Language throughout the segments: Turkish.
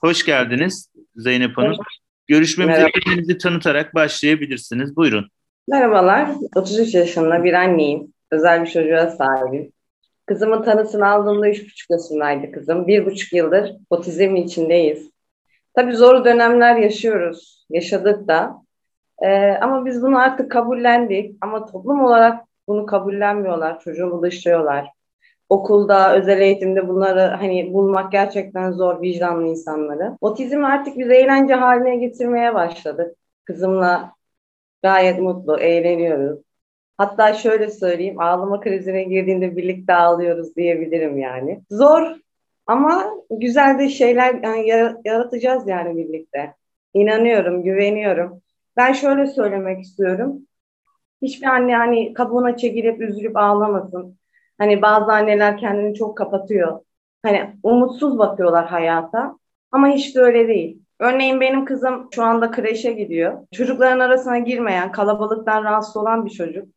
Hoş geldiniz Zeynep Hanım. Görüşmemize kendinizi tanıtarak başlayabilirsiniz. Buyurun. Merhabalar. 33 yaşında bir anneyim. Özel bir çocuğa sahibim. Kızımın tanısını aldığımda 3,5 yaşındaydı kızım. Bir buçuk yıldır otizm içindeyiz. Tabii zor dönemler yaşıyoruz. Yaşadık da. Ee, ama biz bunu artık kabullendik. Ama toplum olarak bunu kabullenmiyorlar. Çocuğumu dışlıyorlar okulda, özel eğitimde bunları hani bulmak gerçekten zor vicdanlı insanları. Otizmi artık biz eğlence haline getirmeye başladık. Kızımla gayet mutlu, eğleniyoruz. Hatta şöyle söyleyeyim, ağlama krizine girdiğinde birlikte ağlıyoruz diyebilirim yani. Zor ama güzel de şeyler yani yaratacağız yani birlikte. İnanıyorum, güveniyorum. Ben şöyle söylemek istiyorum. Hiçbir anne hani kabuğuna çekilip üzülüp ağlamasın. Hani bazı anneler kendini çok kapatıyor. Hani umutsuz bakıyorlar hayata. Ama hiç de öyle değil. Örneğin benim kızım şu anda kreşe gidiyor. Çocukların arasına girmeyen, kalabalıktan rahatsız olan bir çocuk.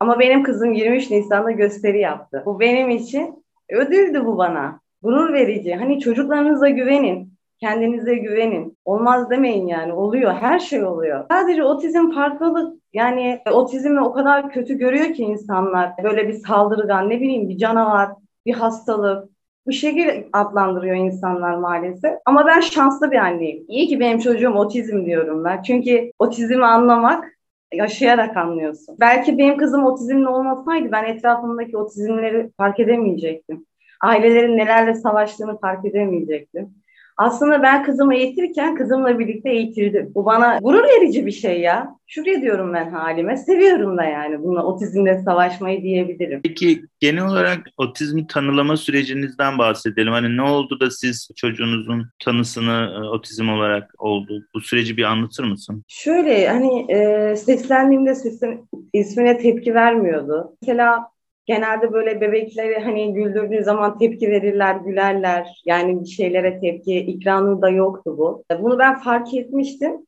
Ama benim kızım 23 Nisan'da gösteri yaptı. Bu benim için ödüldü bu bana. Gurur verici. Hani çocuklarınıza güvenin. Kendinize güvenin. Olmaz demeyin yani. Oluyor. Her şey oluyor. Sadece otizm farklılık. Yani otizmi o kadar kötü görüyor ki insanlar. Böyle bir saldırgan, ne bileyim bir canavar, bir hastalık. Bu şekilde adlandırıyor insanlar maalesef. Ama ben şanslı bir anneyim. İyi ki benim çocuğum otizm diyorum ben. Çünkü otizmi anlamak yaşayarak anlıyorsun. Belki benim kızım otizmli olmasaydı ben etrafımdaki otizmleri fark edemeyecektim. Ailelerin nelerle savaştığını fark edemeyecektim. Aslında ben kızımı eğitirken kızımla birlikte eğitildim. Bu bana gurur verici bir şey ya. Şükrediyorum ben halime. Seviyorum da yani bununla otizmle savaşmayı diyebilirim. Peki genel olarak otizmi tanılama sürecinizden bahsedelim. Hani ne oldu da siz çocuğunuzun tanısını e, otizm olarak oldu? Bu süreci bir anlatır mısın? Şöyle hani e, seslendiğimde sesin ismine tepki vermiyordu. Mesela genelde böyle bebekleri hani güldürdüğü zaman tepki verirler, gülerler. Yani bir şeylere tepki, ikramı da yoktu bu. Bunu ben fark etmiştim.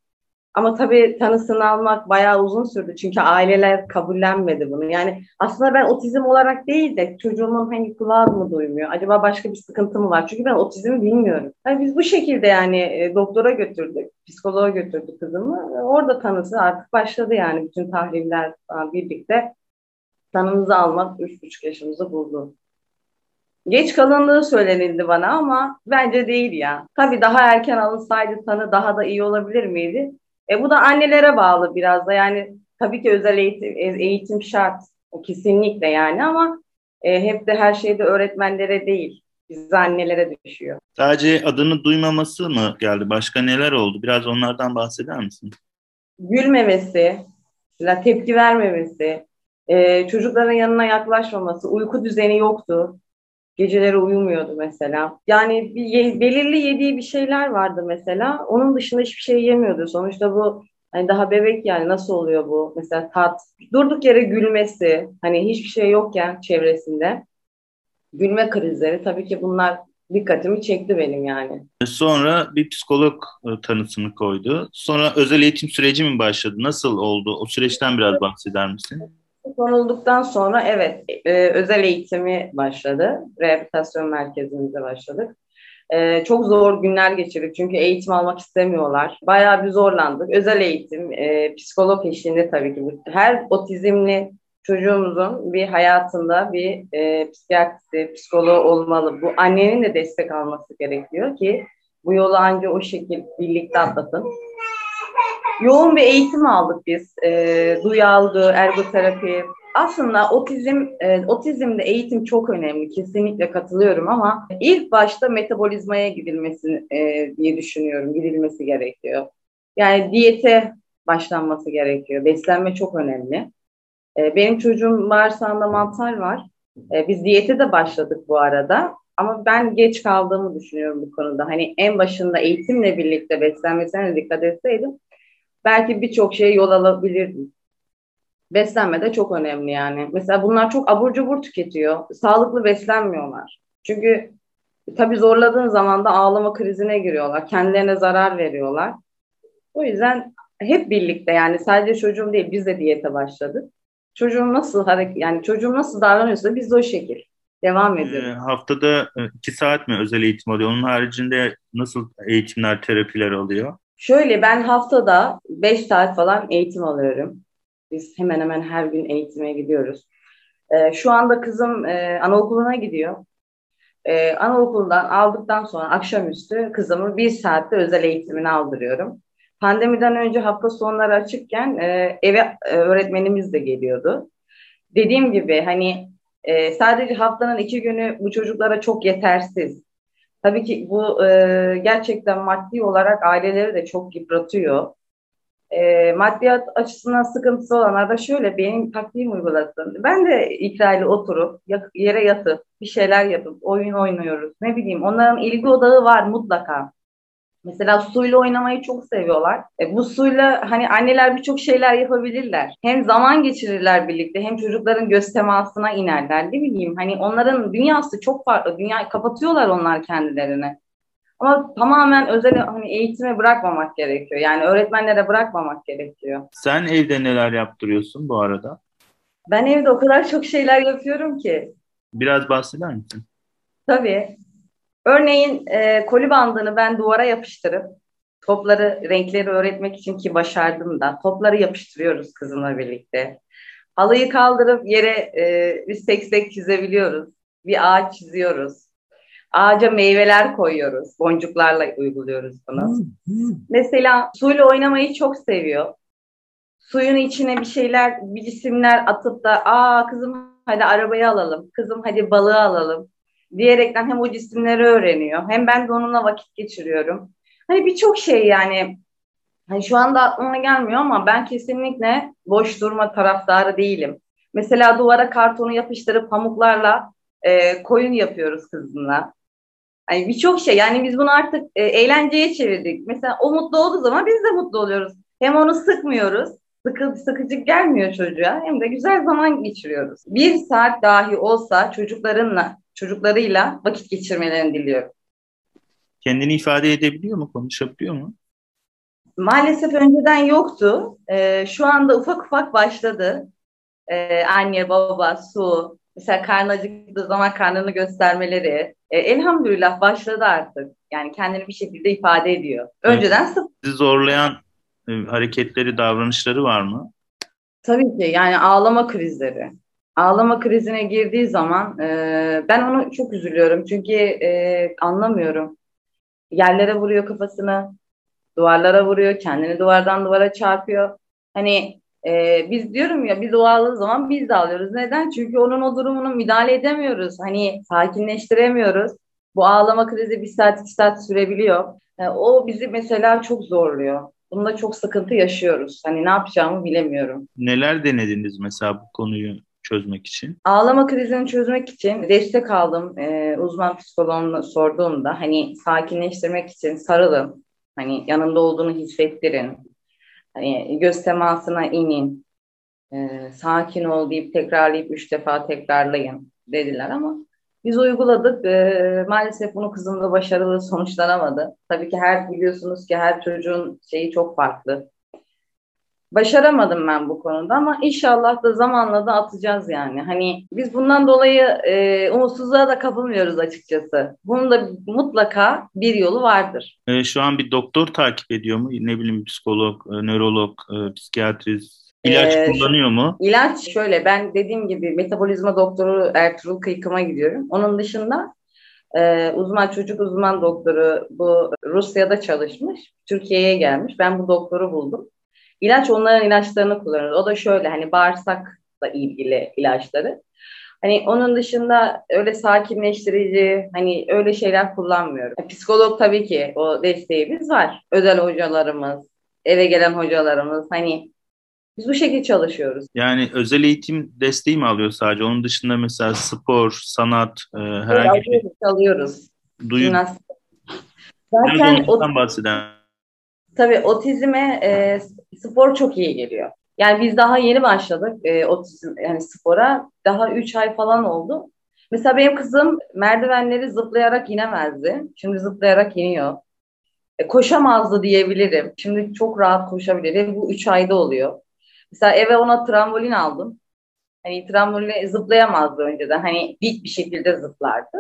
Ama tabii tanısını almak bayağı uzun sürdü. Çünkü aileler kabullenmedi bunu. Yani aslında ben otizm olarak değil de çocuğumun hani kulağı mı duymuyor? Acaba başka bir sıkıntı mı var? Çünkü ben otizmi bilmiyorum. Yani biz bu şekilde yani e, doktora götürdük, psikoloğa götürdük kızımı. Orada tanısı artık başladı yani bütün tahliller birlikte tanımızı almak üç buçuk yaşımızı buldu. Geç kalındığı söylenildi bana ama bence değil ya. Tabii daha erken alınsaydı tanı daha da iyi olabilir miydi? E bu da annelere bağlı biraz da yani tabii ki özel eğitim, eğitim şart kesinlikle yani ama e, hep de her şeyde öğretmenlere değil biz annelere düşüyor. Sadece adını duymaması mı geldi? Başka neler oldu? Biraz onlardan bahseder misin? Gülmemesi, tepki vermemesi, ee, çocukların yanına yaklaşmaması, uyku düzeni yoktu. Geceleri uyumuyordu mesela. Yani bir ye, belirli yediği bir şeyler vardı mesela. Onun dışında hiçbir şey yemiyordu. Sonuçta bu hani daha bebek yani nasıl oluyor bu? Mesela tat, durduk yere gülmesi, hani hiçbir şey yokken çevresinde gülme krizleri tabii ki bunlar dikkatimi çekti benim yani. Sonra bir psikolog e, tanısını koydu. Sonra özel eğitim süreci mi başladı? Nasıl oldu? O süreçten biraz bahseder misin? Konulduktan sonra evet e, özel eğitimi başladı. Rehabilitasyon merkezimize başladık. E, çok zor günler geçirdik çünkü eğitim almak istemiyorlar. Bayağı bir zorlandık. Özel eğitim, e, psikolog eşliğinde tabii ki. Her otizmli çocuğumuzun bir hayatında bir e, psikiyatrisi, psikoloğu olmalı. Bu annenin de destek alması gerekiyor ki bu yolu ancak o şekilde birlikte atlatın yoğun bir eğitim aldık biz. E, duyu algı, ergoterapi. Aslında otizm, e, otizmde eğitim çok önemli. Kesinlikle katılıyorum ama ilk başta metabolizmaya gidilmesi e, diye düşünüyorum. Gidilmesi gerekiyor. Yani diyete başlanması gerekiyor. Beslenme çok önemli. E, benim çocuğum bağırsağında mantar var. E, biz diyete de başladık bu arada. Ama ben geç kaldığımı düşünüyorum bu konuda. Hani en başında eğitimle birlikte beslenmesine dikkat etseydim belki birçok şeye yol alabilirdim. Beslenme de çok önemli yani. Mesela bunlar çok abur cubur tüketiyor. Sağlıklı beslenmiyorlar. Çünkü tabii zorladığın zaman da ağlama krizine giriyorlar. Kendilerine zarar veriyorlar. O yüzden hep birlikte yani sadece çocuğum değil biz de diyete başladık. Çocuğum nasıl hareket yani çocuğum nasıl davranıyorsa biz de o şekil. Devam ediyorum. E, haftada e, iki saat mi özel eğitim alıyor? Onun haricinde nasıl eğitimler, terapiler alıyor? Şöyle ben haftada 5 saat falan eğitim alıyorum. Biz hemen hemen her gün eğitime gidiyoruz. E, şu anda kızım e, anaokuluna gidiyor. E, anaokulundan aldıktan sonra akşamüstü kızımı bir saatte özel eğitimini aldırıyorum. Pandemiden önce hafta sonları açıkken e, eve e, öğretmenimiz de geliyordu. Dediğim gibi hani e, sadece haftanın iki günü bu çocuklara çok yetersiz. Tabii ki bu e, gerçekten maddi olarak aileleri de çok yıpratıyor. E, maddiyat açısından sıkıntısı olanlar da şöyle benim taktiğim uygulasın. Ben de ikrayla oturup yere yatıp bir şeyler yapıp oyun oynuyoruz. Ne bileyim onların ilgi odağı var mutlaka. Mesela suyla oynamayı çok seviyorlar. E, bu suyla hani anneler birçok şeyler yapabilirler. Hem zaman geçirirler birlikte hem çocukların göz temasına inerler. Ne bileyim hani onların dünyası çok farklı. Dünya kapatıyorlar onlar kendilerini. Ama tamamen özel hani eğitime bırakmamak gerekiyor. Yani öğretmenlere bırakmamak gerekiyor. Sen evde neler yaptırıyorsun bu arada? Ben evde o kadar çok şeyler yapıyorum ki. Biraz bahseder misin? Tabii. Örneğin e, koli bandını ben duvara yapıştırıp topları, renkleri öğretmek için ki başardım da topları yapıştırıyoruz kızımla birlikte. Halıyı kaldırıp yere e, bir seksek çizebiliyoruz. Bir ağaç çiziyoruz. Ağaca meyveler koyuyoruz. Boncuklarla uyguluyoruz bunu. Mesela suyla oynamayı çok seviyor. Suyun içine bir şeyler, bir cisimler atıp da aa kızım hadi arabayı alalım, kızım hadi balığı alalım diyerekten hem o cisimleri öğreniyor hem ben de onunla vakit geçiriyorum. Hani birçok şey yani hani şu anda aklıma gelmiyor ama ben kesinlikle boş durma taraftarı değilim. Mesela duvara kartonu yapıştırıp pamuklarla e, koyun yapıyoruz kızımla. Yani birçok şey yani biz bunu artık e, eğlenceye çevirdik. Mesela o mutlu olduğu zaman biz de mutlu oluyoruz. Hem onu sıkmıyoruz. Sıkı, sıkıcı gelmiyor çocuğa hem de güzel zaman geçiriyoruz. Bir saat dahi olsa çocuklarınla çocuklarıyla vakit geçirmelerini diliyorum. Kendini ifade edebiliyor mu, konuşabiliyor mu? Maalesef önceden yoktu. Ee, şu anda ufak ufak başladı. Ee, anne, baba, su, mesela karnı acıktığı zaman karnını göstermeleri. Ee, elhamdülillah başladı artık. Yani kendini bir şekilde ifade ediyor. Önceden evet. sıfır. Sizi zorlayan e, hareketleri, davranışları var mı? Tabii ki yani ağlama krizleri ağlama krizine girdiği zaman e, ben onu çok üzülüyorum. Çünkü e, anlamıyorum. Yerlere vuruyor kafasını, duvarlara vuruyor, kendini duvardan duvara çarpıyor. Hani e, biz diyorum ya biz o ağladığı zaman biz de ağlıyoruz. Neden? Çünkü onun o durumunu müdahale edemiyoruz. Hani sakinleştiremiyoruz. Bu ağlama krizi bir saat iki saat sürebiliyor. E, o bizi mesela çok zorluyor. Bunda çok sıkıntı yaşıyoruz. Hani ne yapacağımı bilemiyorum. Neler denediniz mesela bu konuyu çözmek için? Ağlama krizini çözmek için destek aldım. Ee, uzman psikoloğumla sorduğumda hani sakinleştirmek için sarılın. Hani yanında olduğunu hissettirin. Hani göz temasına inin. Ee, sakin ol deyip tekrarlayıp üç defa tekrarlayın dediler ama biz uyguladık. Ee, maalesef bunu kızımda başarılı sonuçlanamadı. Tabii ki her biliyorsunuz ki her çocuğun şeyi çok farklı başaramadım ben bu konuda ama inşallah da zamanla da atacağız yani. Hani biz bundan dolayı e, umutsuzluğa da kapılmıyoruz açıkçası. Bunun da mutlaka bir yolu vardır. E, şu an bir doktor takip ediyor mu? Ne bileyim psikolog, e, nörolog, e, psikiyatrist İlaç ee, kullanıyor mu? İlaç şöyle ben dediğim gibi metabolizma doktoru Ertuğrul Kıykım'a gidiyorum. Onun dışında e, uzman çocuk uzman doktoru bu Rusya'da çalışmış. Türkiye'ye gelmiş. Ben bu doktoru buldum. İlaç onların ilaçlarını kullanır. O da şöyle hani bağırsakla ilgili ilaçları. Hani onun dışında öyle sakinleştirici hani öyle şeyler kullanmıyorum. Yani psikolog tabii ki o desteğimiz var. Özel hocalarımız, eve gelen hocalarımız hani biz bu şekilde çalışıyoruz. Yani özel eğitim desteği mi alıyor sadece? Onun dışında mesela spor, sanat, e, herhangi bir şey. Alıyoruz. Duyun. Zaten o... bahseden Tabii otizme e, spor çok iyi geliyor. Yani biz daha yeni başladık e, otizm yani spora. Daha 3 ay falan oldu. Mesela benim kızım merdivenleri zıplayarak inemezdi. Şimdi zıplayarak iniyor. E, koşamazdı diyebilirim. Şimdi çok rahat koşabilir. Bu 3 ayda oluyor. Mesela eve ona trambolin aldım. Hani trambolinle zıplayamazdı önceden. Hani dik bir şekilde zıplardı.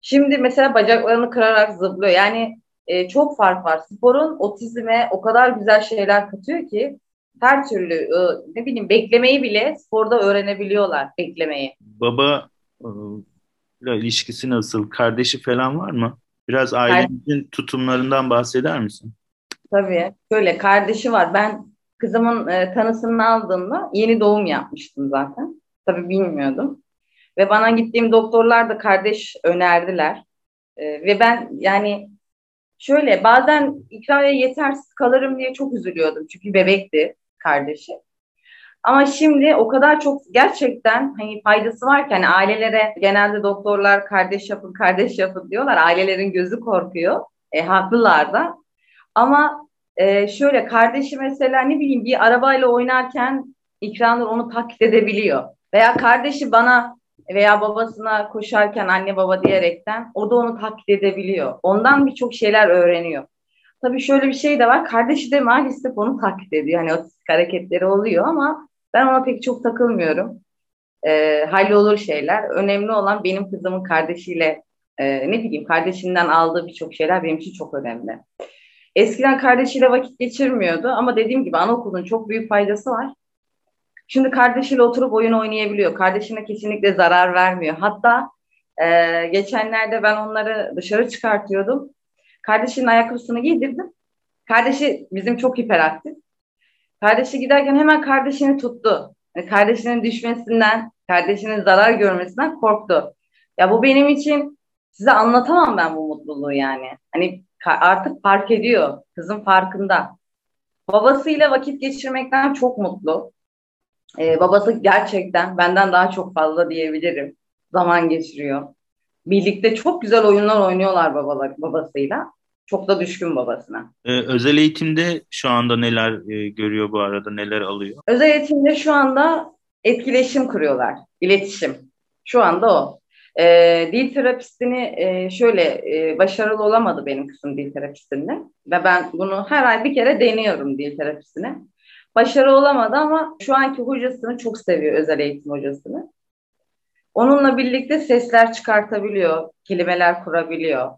Şimdi mesela bacaklarını kırarak zıplıyor. Yani e, çok fark var. Sporun otizme o kadar güzel şeyler katıyor ki her türlü e, ne bileyim beklemeyi bile sporda öğrenebiliyorlar beklemeyi. Baba e, ile ilişkisi nasıl? Kardeşi falan var mı? Biraz ailemizin tutumlarından bahseder misin? Tabii. Şöyle kardeşi var. Ben kızımın e, tanısını aldığımda yeni doğum yapmıştım zaten. Tabii bilmiyordum. Ve bana gittiğim doktorlar da kardeş önerdiler. E, ve ben yani şöyle bazen ikraya yetersiz kalırım diye çok üzülüyordum. Çünkü bebekti kardeşi. Ama şimdi o kadar çok gerçekten hani faydası var ki hani ailelere genelde doktorlar kardeş yapın kardeş yapın diyorlar. Ailelerin gözü korkuyor. E, haklılar da. Ama e, şöyle kardeşi mesela ne bileyim bir arabayla oynarken İkranur onu taklit edebiliyor. Veya kardeşi bana veya babasına koşarken anne baba diyerekten o da onu taklit edebiliyor. Ondan birçok şeyler öğreniyor. Tabii şöyle bir şey de var. Kardeşi de maalesef onu taklit ediyor. Hani o hareketleri oluyor ama ben ona pek çok takılmıyorum. E, hallolur şeyler. Önemli olan benim kızımın kardeşiyle e, ne bileyim kardeşinden aldığı birçok şeyler benim için çok önemli. Eskiden kardeşiyle vakit geçirmiyordu ama dediğim gibi anaokulunun çok büyük faydası var. Şimdi kardeşiyle oturup oyun oynayabiliyor. Kardeşine kesinlikle zarar vermiyor. Hatta e, geçenlerde ben onları dışarı çıkartıyordum. Kardeşinin ayakkabısını giydirdim. Kardeşi bizim çok hiperaktif. Kardeşi giderken hemen kardeşini tuttu. Yani kardeşinin düşmesinden, kardeşinin zarar görmesinden korktu. Ya bu benim için size anlatamam ben bu mutluluğu yani. Hani artık fark ediyor. Kızım farkında. Babasıyla vakit geçirmekten çok mutlu. Ee, babası gerçekten benden daha çok fazla diyebilirim. Zaman geçiriyor. Birlikte çok güzel oyunlar oynuyorlar babalar, babasıyla. Çok da düşkün babasına. Ee, özel eğitimde şu anda neler e, görüyor bu arada, neler alıyor? Özel eğitimde şu anda etkileşim kuruyorlar, iletişim. Şu anda o. E, dil terapistini e, şöyle e, başarılı olamadı benim kızım dil terapistinde. Ve ben bunu her ay bir kere deniyorum dil terapistine. Başarı olamadı ama şu anki hocasını çok seviyor özel eğitim hocasını. Onunla birlikte sesler çıkartabiliyor, kelimeler kurabiliyor.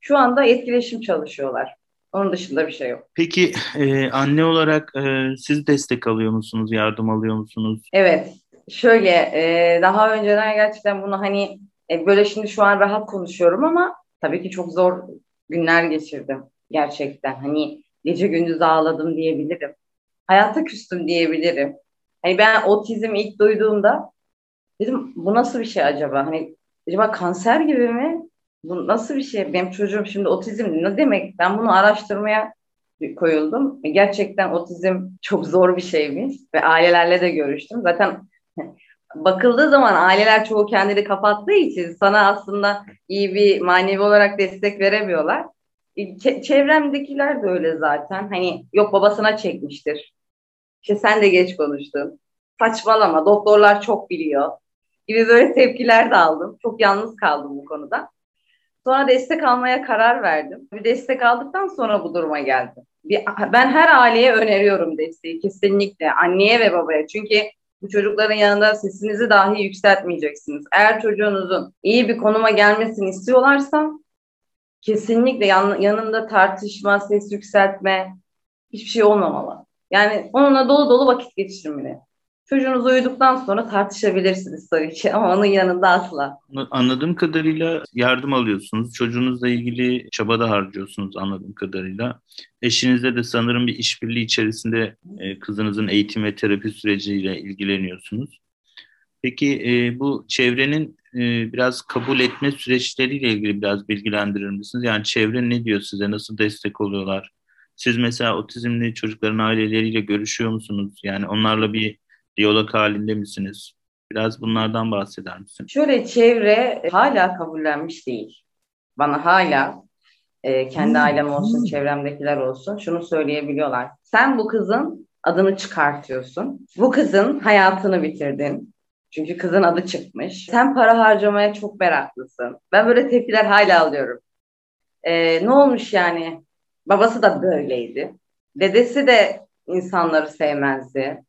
Şu anda etkileşim çalışıyorlar. Onun dışında bir şey yok. Peki e, anne olarak e, siz destek alıyor musunuz, yardım alıyor musunuz? Evet, şöyle e, daha önceden gerçekten bunu hani e, böyle şimdi şu an rahat konuşuyorum ama tabii ki çok zor günler geçirdim gerçekten. Hani gece gündüz ağladım diyebilirim. Hayata küstüm diyebilirim. Hani ben otizm ilk duyduğumda dedim bu nasıl bir şey acaba? Hani acaba kanser gibi mi? Bu nasıl bir şey? Benim çocuğum şimdi otizm ne demek? Ben bunu araştırmaya koyuldum. Gerçekten otizm çok zor bir şeymiş ve ailelerle de görüştüm. Zaten bakıldığı zaman aileler çoğu kendini kapattığı için sana aslında iyi bir manevi olarak destek veremiyorlar. Çevremdekiler de öyle zaten. Hani yok babasına çekmiştir. İşte sen de geç konuştun. Saçmalama doktorlar çok biliyor gibi böyle tepkiler de aldım. Çok yalnız kaldım bu konuda. Sonra destek almaya karar verdim. Bir destek aldıktan sonra bu duruma geldim. Bir, ben her aileye öneriyorum desteği kesinlikle. Anneye ve babaya. Çünkü bu çocukların yanında sesinizi dahi yükseltmeyeceksiniz. Eğer çocuğunuzun iyi bir konuma gelmesini istiyorlarsa kesinlikle yan, yanında tartışma, ses yükseltme hiçbir şey olmamalı. Yani onunla dolu dolu vakit geçirmeli. Çocuğunuz uyuduktan sonra tartışabilirsiniz tabii ki ama onun yanında asla. Anladığım kadarıyla yardım alıyorsunuz. Çocuğunuzla ilgili çaba da harcıyorsunuz anladığım kadarıyla. Eşinizle de sanırım bir işbirliği içerisinde e, kızınızın eğitim ve terapi süreciyle ilgileniyorsunuz. Peki e, bu çevrenin e, biraz kabul etme süreçleriyle ilgili biraz bilgilendirir misiniz? Yani çevre ne diyor size? Nasıl destek oluyorlar? Siz mesela otizmli çocukların aileleriyle görüşüyor musunuz? Yani onlarla bir diyalog halinde misiniz? Biraz bunlardan bahseder misin? Şöyle çevre hala kabullenmiş değil. Bana hala e, kendi ailem olsun, çevremdekiler olsun şunu söyleyebiliyorlar. Sen bu kızın adını çıkartıyorsun. Bu kızın hayatını bitirdin. Çünkü kızın adı çıkmış. Sen para harcamaya çok meraklısın. Ben böyle tepkiler hala alıyorum. E, ne olmuş yani? Babası da böyleydi. Dedesi de insanları sevmezdi.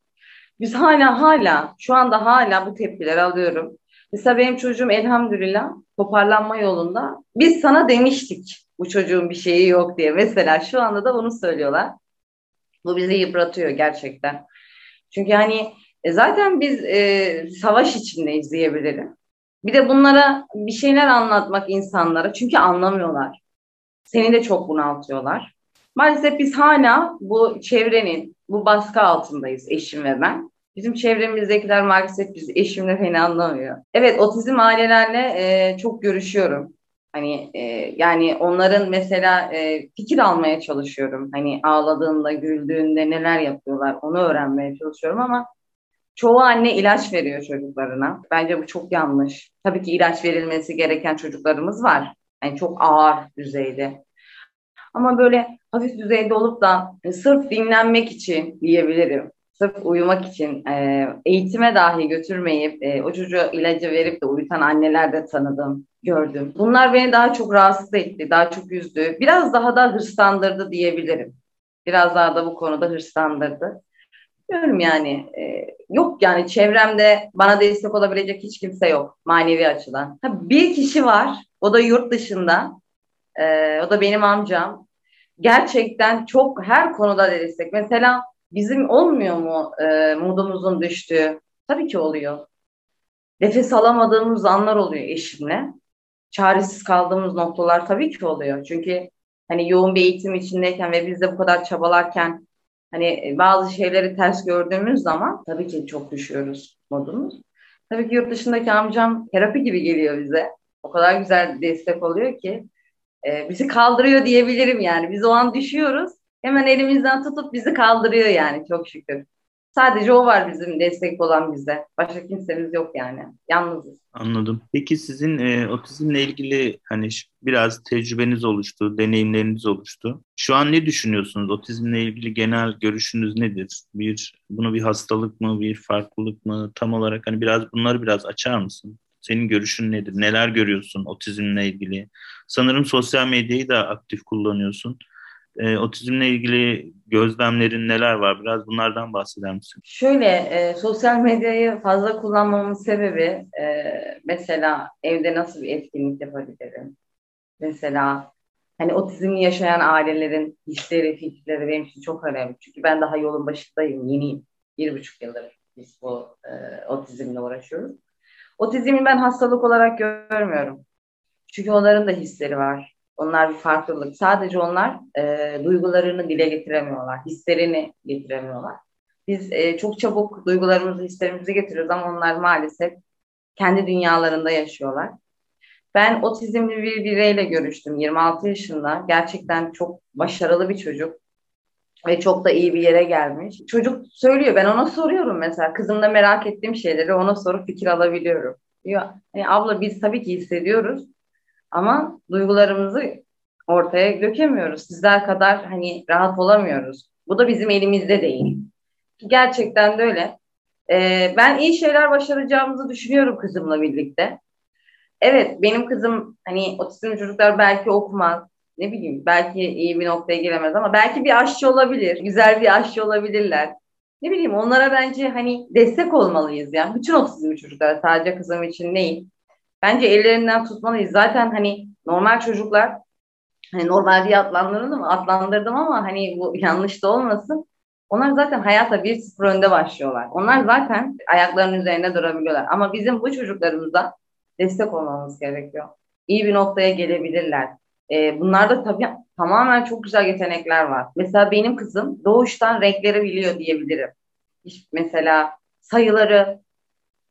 Biz hala hala şu anda hala bu tepkileri alıyorum. Mesela benim çocuğum elhamdülillah toparlanma yolunda. Biz sana demiştik bu çocuğun bir şeyi yok diye. Mesela şu anda da bunu söylüyorlar. Bu bizi yıpratıyor gerçekten. Çünkü hani e, zaten biz e, savaş içindeyiz diyebilirim. Bir de bunlara bir şeyler anlatmak insanlara çünkü anlamıyorlar. Seni de çok bunaltıyorlar. Maalesef biz hala bu çevrenin, bu baskı altındayız eşim ve ben. Bizim çevremizdekiler maalesef biz eşimle beni anlamıyor. Evet otizm ailelerle e, çok görüşüyorum. Hani e, yani onların mesela e, fikir almaya çalışıyorum. Hani ağladığında, güldüğünde neler yapıyorlar onu öğrenmeye çalışıyorum ama çoğu anne ilaç veriyor çocuklarına. Bence bu çok yanlış. Tabii ki ilaç verilmesi gereken çocuklarımız var. Yani çok ağır düzeyde. Ama böyle hafif düzeyde olup da sırf dinlenmek için diyebilirim sırf uyumak için e, eğitime dahi götürmeyip e, o çocuğa ilacı verip de uyutan anneler de tanıdım, gördüm. Bunlar beni daha çok rahatsız etti, daha çok üzdü. Biraz daha da hırslandırdı diyebilirim. Biraz daha da bu konuda hırslandırdı. Diyorum yani e, yok yani çevremde bana destek olabilecek hiç kimse yok manevi açıdan. Ha, bir kişi var o da yurt dışında e, o da benim amcam. Gerçekten çok her konuda destek. Mesela Bizim olmuyor mu e, modumuzun düştüğü? Tabii ki oluyor. Nefes alamadığımız anlar oluyor eşimle. Çaresiz kaldığımız noktalar tabii ki oluyor. Çünkü hani yoğun bir eğitim içindeyken ve biz de bu kadar çabalarken hani bazı şeyleri ters gördüğümüz zaman tabii ki çok düşüyoruz modumuz. Tabii ki yurt dışındaki amcam terapi gibi geliyor bize. O kadar güzel destek oluyor ki e, bizi kaldırıyor diyebilirim yani. Biz o an düşüyoruz hemen elimizden tutup bizi kaldırıyor yani çok şükür. Sadece o var bizim destek olan bize. Başka kimsemiz yok yani. Yalnızız. Anladım. Peki sizin e, otizmle ilgili hani biraz tecrübeniz oluştu, deneyimleriniz oluştu. Şu an ne düşünüyorsunuz? Otizmle ilgili genel görüşünüz nedir? Bir bunu bir hastalık mı, bir farklılık mı? Tam olarak hani biraz bunları biraz açar mısın? Senin görüşün nedir? Neler görüyorsun otizmle ilgili? Sanırım sosyal medyayı da aktif kullanıyorsun. E, otizmle ilgili gözlemlerin neler var? Biraz bunlardan bahseder misin? Şöyle, e, sosyal medyayı fazla kullanmamın sebebi e, mesela evde nasıl bir etkinlik yapabilirim? Mesela hani otizmli yaşayan ailelerin hisleri, fikirleri benim için çok önemli. Çünkü ben daha yolun başındayım, yeniyim. Bir buçuk yıldır biz bu e, otizmle uğraşıyoruz. Otizmi ben hastalık olarak görmüyorum. Çünkü onların da hisleri var. Onlar bir farklılık. Sadece onlar e, duygularını dile getiremiyorlar. Hislerini getiremiyorlar. Biz e, çok çabuk duygularımızı, hislerimizi getiriyoruz ama onlar maalesef kendi dünyalarında yaşıyorlar. Ben otizmli bir bireyle görüştüm 26 yaşında. Gerçekten çok başarılı bir çocuk ve çok da iyi bir yere gelmiş. Çocuk söylüyor ben ona soruyorum mesela kızımda merak ettiğim şeyleri ona sorup fikir alabiliyorum. Diyor hani abla biz tabii ki hissediyoruz ama duygularımızı ortaya dökemiyoruz. Sizler kadar hani rahat olamıyoruz. Bu da bizim elimizde değil. Gerçekten de öyle. Ee, ben iyi şeyler başaracağımızı düşünüyorum kızımla birlikte. Evet benim kızım hani otizmli çocuklar belki okumaz. Ne bileyim belki iyi bir noktaya gelemez ama belki bir aşçı olabilir. Güzel bir aşçı olabilirler. Ne bileyim onlara bence hani destek olmalıyız yani. Bütün otizmli çocuklar sadece kızım için değil. Bence ellerinden tutmalıyız. Zaten hani normal çocuklar hani normal diye adlandırıldı mı? Adlandırdım ama hani bu yanlış da olmasın. Onlar zaten hayata 1-0 önde başlıyorlar. Onlar zaten ayaklarının üzerinde durabiliyorlar. Ama bizim bu çocuklarımıza destek olmamız gerekiyor. İyi bir noktaya gelebilirler. Ee, bunlarda tabii tamamen çok güzel yetenekler var. Mesela benim kızım doğuştan renkleri biliyor diyebilirim. Mesela sayıları,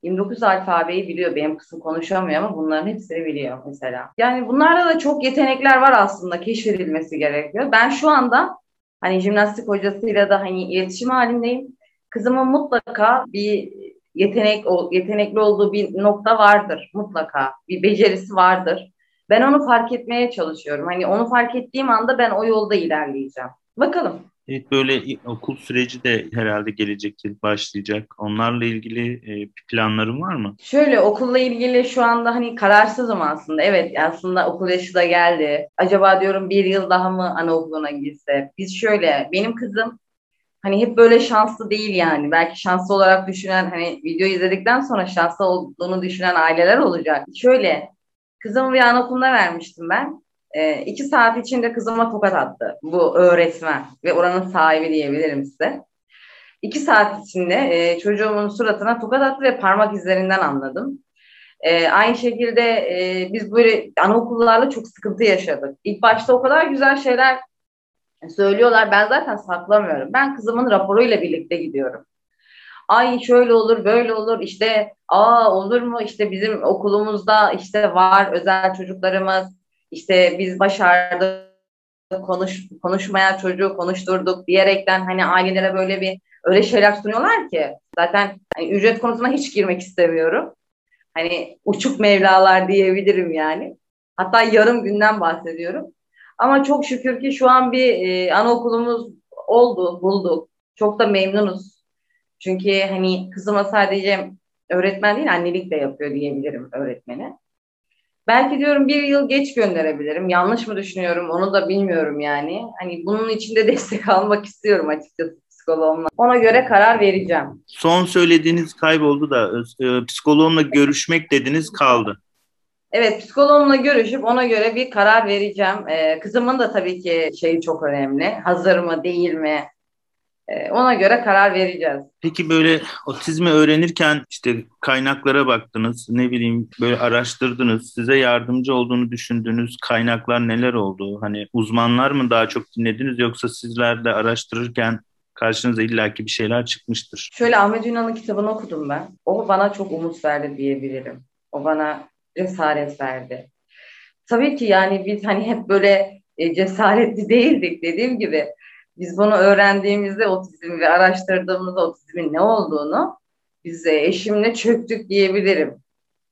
29 alfabeyi biliyor. Benim kızım konuşamıyor ama bunların hepsini biliyor mesela. Yani bunlarda da çok yetenekler var aslında keşfedilmesi gerekiyor. Ben şu anda hani jimnastik hocasıyla da hani iletişim halindeyim. Kızımın mutlaka bir yetenek yetenekli olduğu bir nokta vardır mutlaka. Bir becerisi vardır. Ben onu fark etmeye çalışıyorum. Hani onu fark ettiğim anda ben o yolda ilerleyeceğim. Bakalım. Evet böyle okul süreci de herhalde gelecek yıl başlayacak. Onlarla ilgili e, planların var mı? Şöyle okulla ilgili şu anda hani kararsızım aslında. Evet aslında okul yaşı da geldi. Acaba diyorum bir yıl daha mı anaokuluna gitse? Biz şöyle benim kızım hani hep böyle şanslı değil yani. Belki şanslı olarak düşünen hani video izledikten sonra şanslı olduğunu düşünen aileler olacak. Şöyle kızımı bir anaokuluna vermiştim ben. E, iki saat içinde kızıma tokat attı bu öğretmen ve oranın sahibi diyebilirim size. İki saat içinde e, çocuğumun suratına tokat attı ve parmak izlerinden anladım. E, aynı şekilde e, biz böyle anaokullarla çok sıkıntı yaşadık. İlk başta o kadar güzel şeyler söylüyorlar. Ben zaten saklamıyorum. Ben kızımın raporuyla birlikte gidiyorum. Ay şöyle olur, böyle olur. İşte aa olur mu? İşte bizim okulumuzda işte var özel çocuklarımız. İşte biz başardık konuş konuşmayan çocuğu konuşturduk diyerekten hani ailelere böyle bir öyle şeyler sunuyorlar ki zaten hani ücret konusuna hiç girmek istemiyorum. Hani uçuk mevlalar diyebilirim yani. Hatta yarım günden bahsediyorum. Ama çok şükür ki şu an bir e, anaokulumuz oldu, bulduk. Çok da memnunuz. Çünkü hani kızıma sadece öğretmen değil annelik de yapıyor diyebilirim öğretmeni. Belki diyorum bir yıl geç gönderebilirim. Yanlış mı düşünüyorum onu da bilmiyorum yani. Hani bunun için de destek almak istiyorum açıkçası psikoloğumla. Ona göre karar vereceğim. Son söylediğiniz kayboldu da e, psikoloğumla görüşmek dediniz kaldı. Evet psikoloğumla görüşüp ona göre bir karar vereceğim. Ee, kızımın da tabii ki şeyi çok önemli. Hazır mı değil mi? Ee, ona göre karar vereceğiz. Peki böyle otizmi öğrenirken işte kaynaklara baktınız, ne bileyim böyle araştırdınız, size yardımcı olduğunu düşündüğünüz kaynaklar neler oldu? Hani uzmanlar mı daha çok dinlediniz yoksa sizler de araştırırken karşınıza illaki bir şeyler çıkmıştır. Şöyle Ahmet Ünal'ın kitabını okudum ben. O bana çok umut verdi diyebilirim. O bana cesaret verdi. Tabii ki yani biz hani hep böyle e, cesaretli değildik dediğim gibi. Biz bunu öğrendiğimizde otizm ve araştırdığımızda otizmin ne olduğunu biz eşimle çöktük diyebilirim.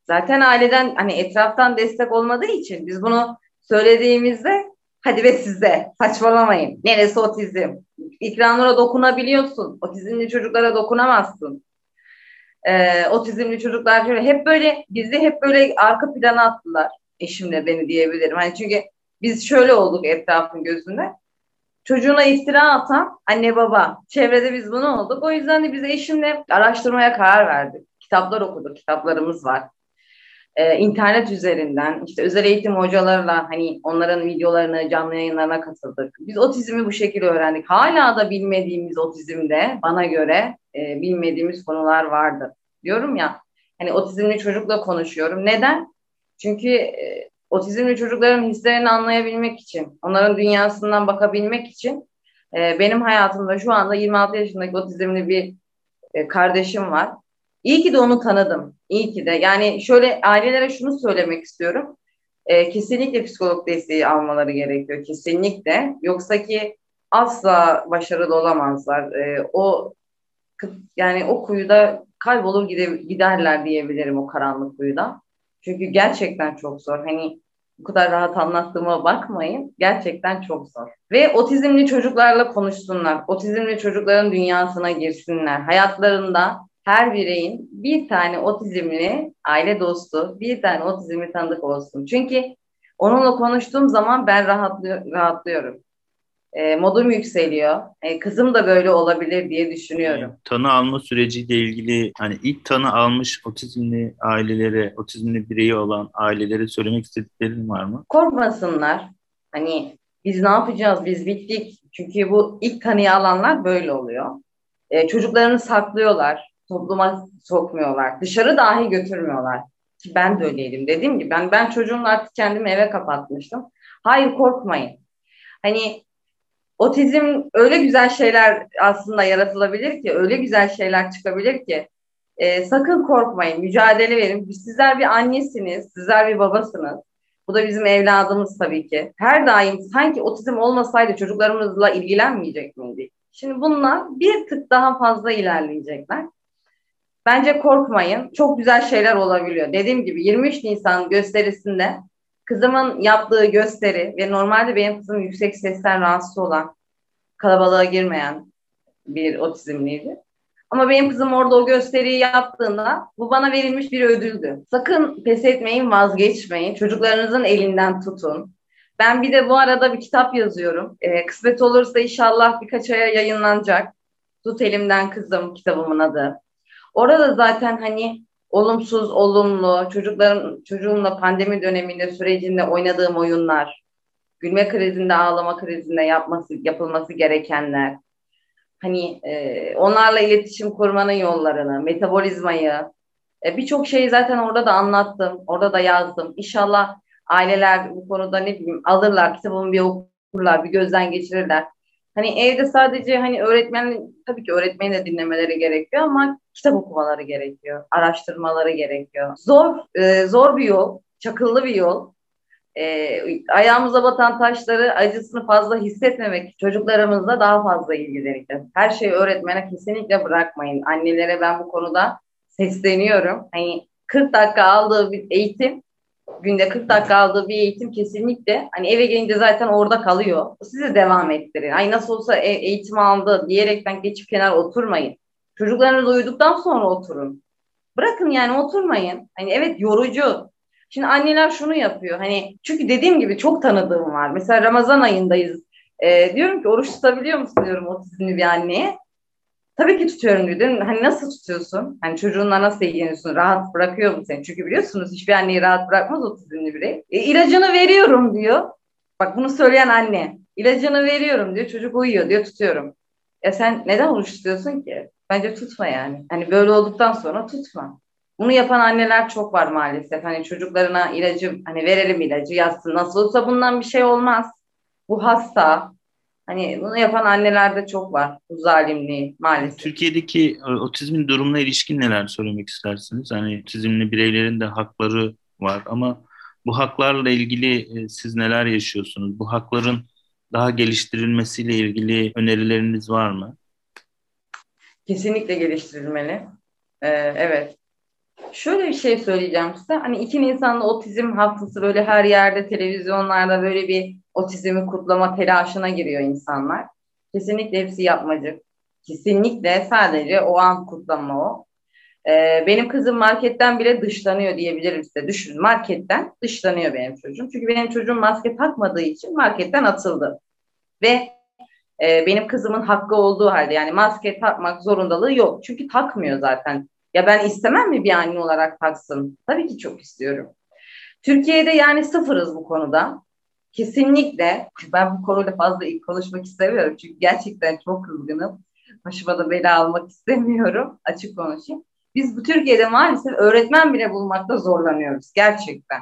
Zaten aileden hani etraftan destek olmadığı için biz bunu söylediğimizde hadi ve sizde saçmalamayın. Neresi otizm? İkramlara dokunabiliyorsun. Otizmli çocuklara dokunamazsın e, otizmli çocuklar şöyle hep böyle bizi hep böyle arka plana attılar. Eşimle beni diyebilirim. Hani çünkü biz şöyle olduk etrafın gözünde. Çocuğuna iftira atan anne baba. Çevrede biz bunu olduk. O yüzden de biz eşimle araştırmaya karar verdik. Kitaplar okuduk. Kitaplarımız var. Ee, internet üzerinden işte özel eğitim hocalarla hani onların videolarını canlı yayınlarına katıldık. Biz otizmi bu şekilde öğrendik. Hala da bilmediğimiz otizmde bana göre e, bilmediğimiz konular vardı. Diyorum ya hani otizmli çocukla konuşuyorum. Neden? Çünkü e, otizmli çocukların hislerini anlayabilmek için, onların dünyasından bakabilmek için e, benim hayatımda şu anda 26 yaşındaki otizmli bir e, kardeşim var. İyi ki de onu tanıdım. İyi ki de. Yani şöyle ailelere şunu söylemek istiyorum. E, kesinlikle psikolog desteği almaları gerekiyor. Kesinlikle. Yoksa ki asla başarılı olamazlar. E, o yani o kuyuda kaybolur giderler diyebilirim o karanlık kuyuda. Çünkü gerçekten çok zor. Hani bu kadar rahat anlattığıma bakmayın. Gerçekten çok zor. Ve otizmli çocuklarla konuşsunlar. Otizmli çocukların dünyasına girsinler. Hayatlarında her bireyin bir tane otizmli aile dostu, bir tane otizmli tanıdık olsun. Çünkü onunla konuştuğum zaman ben rahatlıyorum e, modum yükseliyor. E, kızım da böyle olabilir diye düşünüyorum. Tanı alma süreciyle ilgili hani ilk tanı almış otizmli ailelere, otizmli bireyi olan ailelere söylemek istediklerin var mı? Korkmasınlar. Hani biz ne yapacağız? Biz bittik. Çünkü bu ilk tanıyı alanlar böyle oluyor. E, çocuklarını saklıyorlar. Topluma sokmuyorlar. Dışarı dahi götürmüyorlar. Ki ben de öyleydim. Dediğim gibi ben ben çocuğumla artık kendimi eve kapatmıştım. Hayır korkmayın. Hani otizm öyle güzel şeyler aslında yaratılabilir ki, öyle güzel şeyler çıkabilir ki. E, sakın korkmayın, mücadele verin. Sizler bir annesiniz, sizler bir babasınız. Bu da bizim evladımız tabii ki. Her daim sanki otizm olmasaydı çocuklarımızla ilgilenmeyecek miydik? Şimdi bunlar bir tık daha fazla ilerleyecekler. Bence korkmayın. Çok güzel şeyler olabiliyor. Dediğim gibi 23 Nisan gösterisinde Kızımın yaptığı gösteri ve normalde benim kızım yüksek sesten rahatsız olan, kalabalığa girmeyen bir otizmliydi. Ama benim kızım orada o gösteriyi yaptığında bu bana verilmiş bir ödüldü. Sakın pes etmeyin, vazgeçmeyin. Çocuklarınızın elinden tutun. Ben bir de bu arada bir kitap yazıyorum. Ee, kısmet olursa inşallah birkaç aya yayınlanacak. Tut Elimden Kızım kitabımın adı. Orada zaten hani olumsuz, olumlu, çocukların çocuğumla pandemi döneminde sürecinde oynadığım oyunlar, gülme krizinde, ağlama krizinde yapması yapılması gerekenler, hani e, onlarla iletişim kurmanın yollarını, metabolizmayı, e, birçok şeyi zaten orada da anlattım, orada da yazdım. İnşallah aileler bu konuda ne bileyim alırlar, kitabımı bir okurlar, bir gözden geçirirler. Hani evde sadece hani öğretmen tabii ki öğretmeni de dinlemeleri gerekiyor ama kitap okumaları gerekiyor, araştırmaları gerekiyor. Zor, e, zor bir yol, çakıllı bir yol. E, ayağımıza batan taşları acısını fazla hissetmemek çocuklarımızla daha fazla ilgileneceğiz. Her şeyi öğretmene kesinlikle bırakmayın. Annelere ben bu konuda sesleniyorum. Hani 40 dakika aldığı bir eğitim günde 40 dakika aldığı bir eğitim kesinlikle hani eve gelince zaten orada kalıyor. Sizi devam ettirin. Ay nasıl olsa e- eğitim aldı diyerekten geçip kenar oturmayın. Çocuklarınız uyuduktan sonra oturun. Bırakın yani oturmayın. Hani evet yorucu. Şimdi anneler şunu yapıyor. Hani çünkü dediğim gibi çok tanıdığım var. Mesela Ramazan ayındayız. E, diyorum ki oruç tutabiliyor musun diyorum otizmli bir anneye. Tabii ki tutuyorum dedim. Hani nasıl tutuyorsun? Hani çocuğunla nasıl ilgileniyorsun? Rahat bırakıyor mu seni? Çünkü biliyorsunuz hiçbir anneyi rahat bırakmaz otizmli birey. E, ilacını veriyorum diyor. Bak bunu söyleyen anne. İlacını veriyorum diyor. Çocuk uyuyor diyor tutuyorum. Ya sen neden oruç ki? Bence tutma yani. Hani böyle olduktan sonra tutma. Bunu yapan anneler çok var maalesef. Hani çocuklarına ilacı hani verelim ilacı yazsın. Nasıl olsa bundan bir şey olmaz. Bu hasta. Hani bunu yapan annelerde çok var bu zalimliği maalesef. Türkiye'deki e, otizmin durumuna ilişkin neler söylemek istersiniz? Hani otizmli bireylerin de hakları var ama bu haklarla ilgili e, siz neler yaşıyorsunuz? Bu hakların daha geliştirilmesiyle ilgili önerileriniz var mı? Kesinlikle geliştirilmeli. Ee, evet. Şöyle bir şey söyleyeceğim size. Hani iki Nisan'da otizm haftası böyle her yerde televizyonlarda böyle bir otizmi kutlama telaşına giriyor insanlar. Kesinlikle hepsi yapmacık. Kesinlikle sadece o an kutlama o. Ee, benim kızım marketten bile dışlanıyor diyebilirim size. Düşün marketten dışlanıyor benim çocuğum. Çünkü benim çocuğum maske takmadığı için marketten atıldı. Ve e, benim kızımın hakkı olduğu halde yani maske takmak zorundalığı yok. Çünkü takmıyor zaten. Ya ben istemem mi bir anne olarak taksın? Tabii ki çok istiyorum. Türkiye'de yani sıfırız bu konuda. Kesinlikle ben bu konuyla fazla konuşmak istemiyorum. Çünkü gerçekten çok kızgınım. Başıma da bela almak istemiyorum. Açık konuşayım. Biz bu Türkiye'de maalesef öğretmen bile bulmakta zorlanıyoruz. Gerçekten.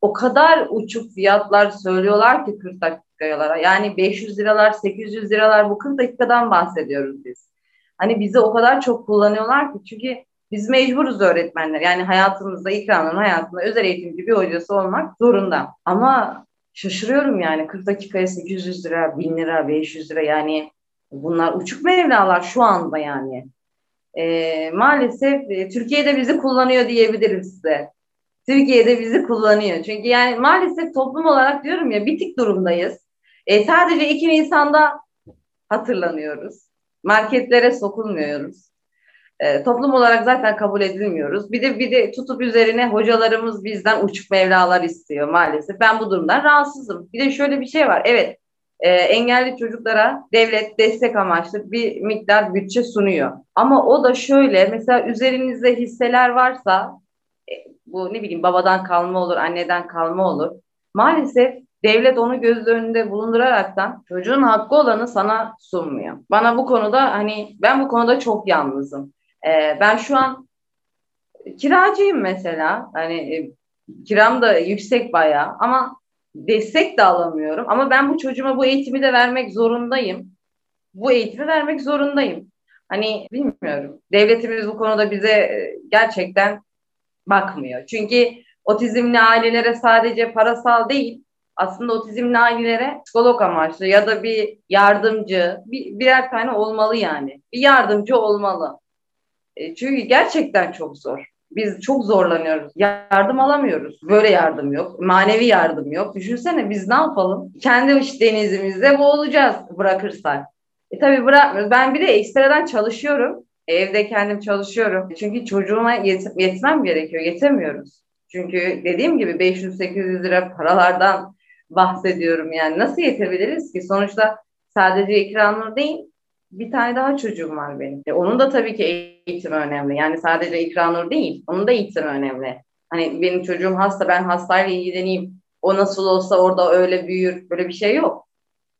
O kadar uçuk fiyatlar söylüyorlar ki 40 dakikalara. Yani 500 liralar, 800 liralar bu 40 dakikadan bahsediyoruz biz. Hani bizi o kadar çok kullanıyorlar ki çünkü biz mecburuz öğretmenler. Yani hayatımızda, ikramın hayatında özel eğitimci bir hocası olmak zorunda. Ama şaşırıyorum yani 40 dakikaya 800 lira, 1000 lira, 500 lira yani bunlar uçuk mevlalar şu anda yani. E, maalesef e, Türkiye'de bizi kullanıyor diyebilirim size. Türkiye'de bizi kullanıyor. Çünkü yani maalesef toplum olarak diyorum ya bitik durumdayız. E, sadece 2 Nisan'da hatırlanıyoruz. Marketlere sokulmuyoruz. E, toplum olarak zaten kabul edilmiyoruz. Bir de bir de tutup üzerine hocalarımız bizden uçuk mevlalar istiyor maalesef. Ben bu durumdan rahatsızım. Bir de şöyle bir şey var. Evet e, engelli çocuklara devlet destek amaçlı bir miktar bütçe sunuyor. Ama o da şöyle mesela üzerinizde hisseler varsa e, bu ne bileyim babadan kalma olur, anneden kalma olur. Maalesef devlet onu göz önünde bulunduraraktan çocuğun hakkı olanı sana sunmuyor. Bana bu konuda hani ben bu konuda çok yalnızım. Ee, ben şu an kiracıyım mesela. Hani e, kiram da yüksek bayağı ama destek de alamıyorum. Ama ben bu çocuğuma bu eğitimi de vermek zorundayım. Bu eğitimi vermek zorundayım. Hani bilmiyorum. Devletimiz bu konuda bize e, gerçekten bakmıyor. Çünkü otizmli ailelere sadece parasal değil, aslında otizmli ailelere psikolog amaçlı ya da bir yardımcı, bir, birer tane olmalı yani. Bir yardımcı olmalı. E, çünkü gerçekten çok zor. Biz çok zorlanıyoruz. Yardım alamıyoruz. Böyle yardım yok. Manevi yardım yok. Düşünsene biz ne yapalım? Kendi iş denizimizde boğulacağız bırakırsak. E tabii bırakmıyoruz. Ben bir de ekstradan çalışıyorum. Evde kendim çalışıyorum. Çünkü çocuğuma yet- yetmem gerekiyor. Yetemiyoruz. Çünkü dediğim gibi 500-800 lira paralardan bahsediyorum yani. Nasıl yetebiliriz ki? Sonuçta sadece ikramlar değil, bir tane daha çocuğum var benim. E, onun da tabii ki eğitimi önemli. Yani sadece İkranur değil, onun da eğitimi önemli. Hani benim çocuğum hasta, ben hastayla ilgileneyim. O nasıl olsa orada öyle büyür. Böyle bir şey yok.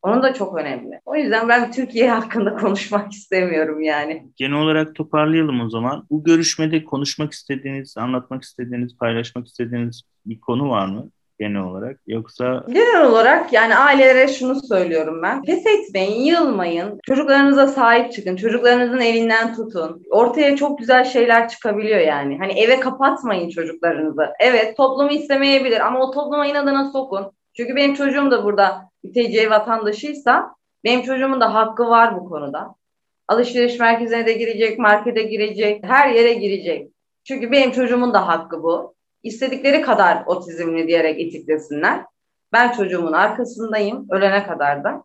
Onun da çok önemli. O yüzden ben Türkiye hakkında konuşmak istemiyorum yani. Genel olarak toparlayalım o zaman. Bu görüşmede konuşmak istediğiniz, anlatmak istediğiniz, paylaşmak istediğiniz bir konu var mı? Genel olarak yoksa? Genel olarak yani ailelere şunu söylüyorum ben. Pes etmeyin, yılmayın. Çocuklarınıza sahip çıkın. Çocuklarınızın elinden tutun. Ortaya çok güzel şeyler çıkabiliyor yani. Hani eve kapatmayın çocuklarınızı. Evet toplumu istemeyebilir ama o topluma inadına sokun. Çünkü benim çocuğum da burada TC vatandaşıysa benim çocuğumun da hakkı var bu konuda. Alışveriş merkezine de girecek, markete girecek, her yere girecek. Çünkü benim çocuğumun da hakkı bu. İstedikleri kadar otizmli diyerek etiklesinler. Ben çocuğumun arkasındayım ölene kadar da.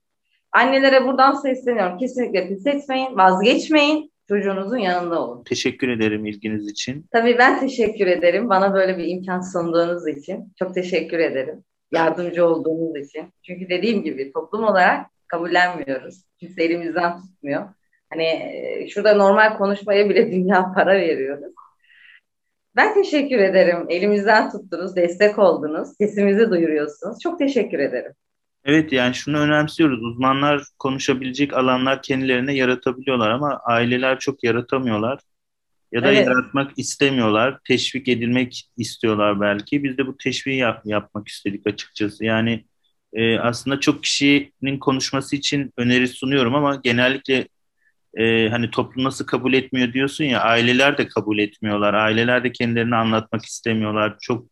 Annelere buradan sesleniyorum. Kesinlikle pes etmeyin, vazgeçmeyin. Çocuğunuzun yanında olun. Teşekkür ederim ilginiz için. Tabii ben teşekkür ederim. Bana böyle bir imkan sunduğunuz için. Çok teşekkür ederim. Yardımcı olduğunuz için. Çünkü dediğim gibi toplum olarak kabullenmiyoruz. Kimse elimizden tutmuyor. Hani şurada normal konuşmaya bile dünya para veriyoruz. Ben teşekkür ederim. Elimizden tuttunuz, destek oldunuz, sesimizi duyuruyorsunuz. Çok teşekkür ederim. Evet yani şunu önemsiyoruz. Uzmanlar konuşabilecek alanlar kendilerine yaratabiliyorlar ama aileler çok yaratamıyorlar. Ya da evet. yaratmak istemiyorlar. Teşvik edilmek istiyorlar belki. Biz de bu teşviği yap, yapmak istedik açıkçası. Yani e, aslında çok kişinin konuşması için öneri sunuyorum ama genellikle e, hani toplum nasıl kabul etmiyor diyorsun ya aileler de kabul etmiyorlar. Aileler de kendilerini anlatmak istemiyorlar. Çok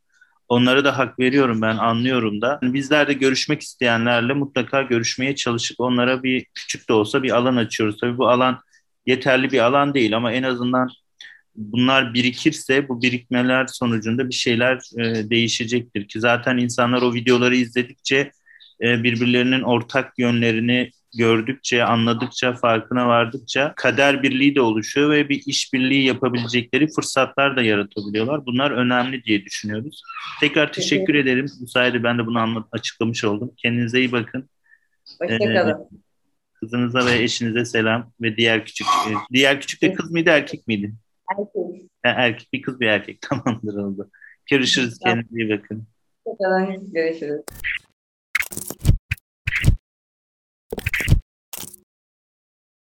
onlara da hak veriyorum ben anlıyorum da. Yani bizler de görüşmek isteyenlerle mutlaka görüşmeye çalışıp onlara bir küçük de olsa bir alan açıyoruz. Tabii bu alan yeterli bir alan değil ama en azından bunlar birikirse bu birikmeler sonucunda bir şeyler e, değişecektir ki zaten insanlar o videoları izledikçe e, birbirlerinin ortak yönlerini gördükçe, anladıkça, farkına vardıkça kader birliği de oluşuyor ve bir işbirliği yapabilecekleri fırsatlar da yaratabiliyorlar. Bunlar önemli diye düşünüyoruz. Tekrar teşekkür evet. ederim. Bu sayede ben de bunu anlat açıklamış oldum. Kendinize iyi bakın. Hoşçakalın. Ee, kızınıza ve eşinize selam ve diğer küçük e, diğer küçük de kız mıydı erkek miydi? Erkek. erkek bir kız bir erkek tamamdır oldu. Görüşürüz. Kendinize iyi bakın. Hoşçakalın. Görüşürüz.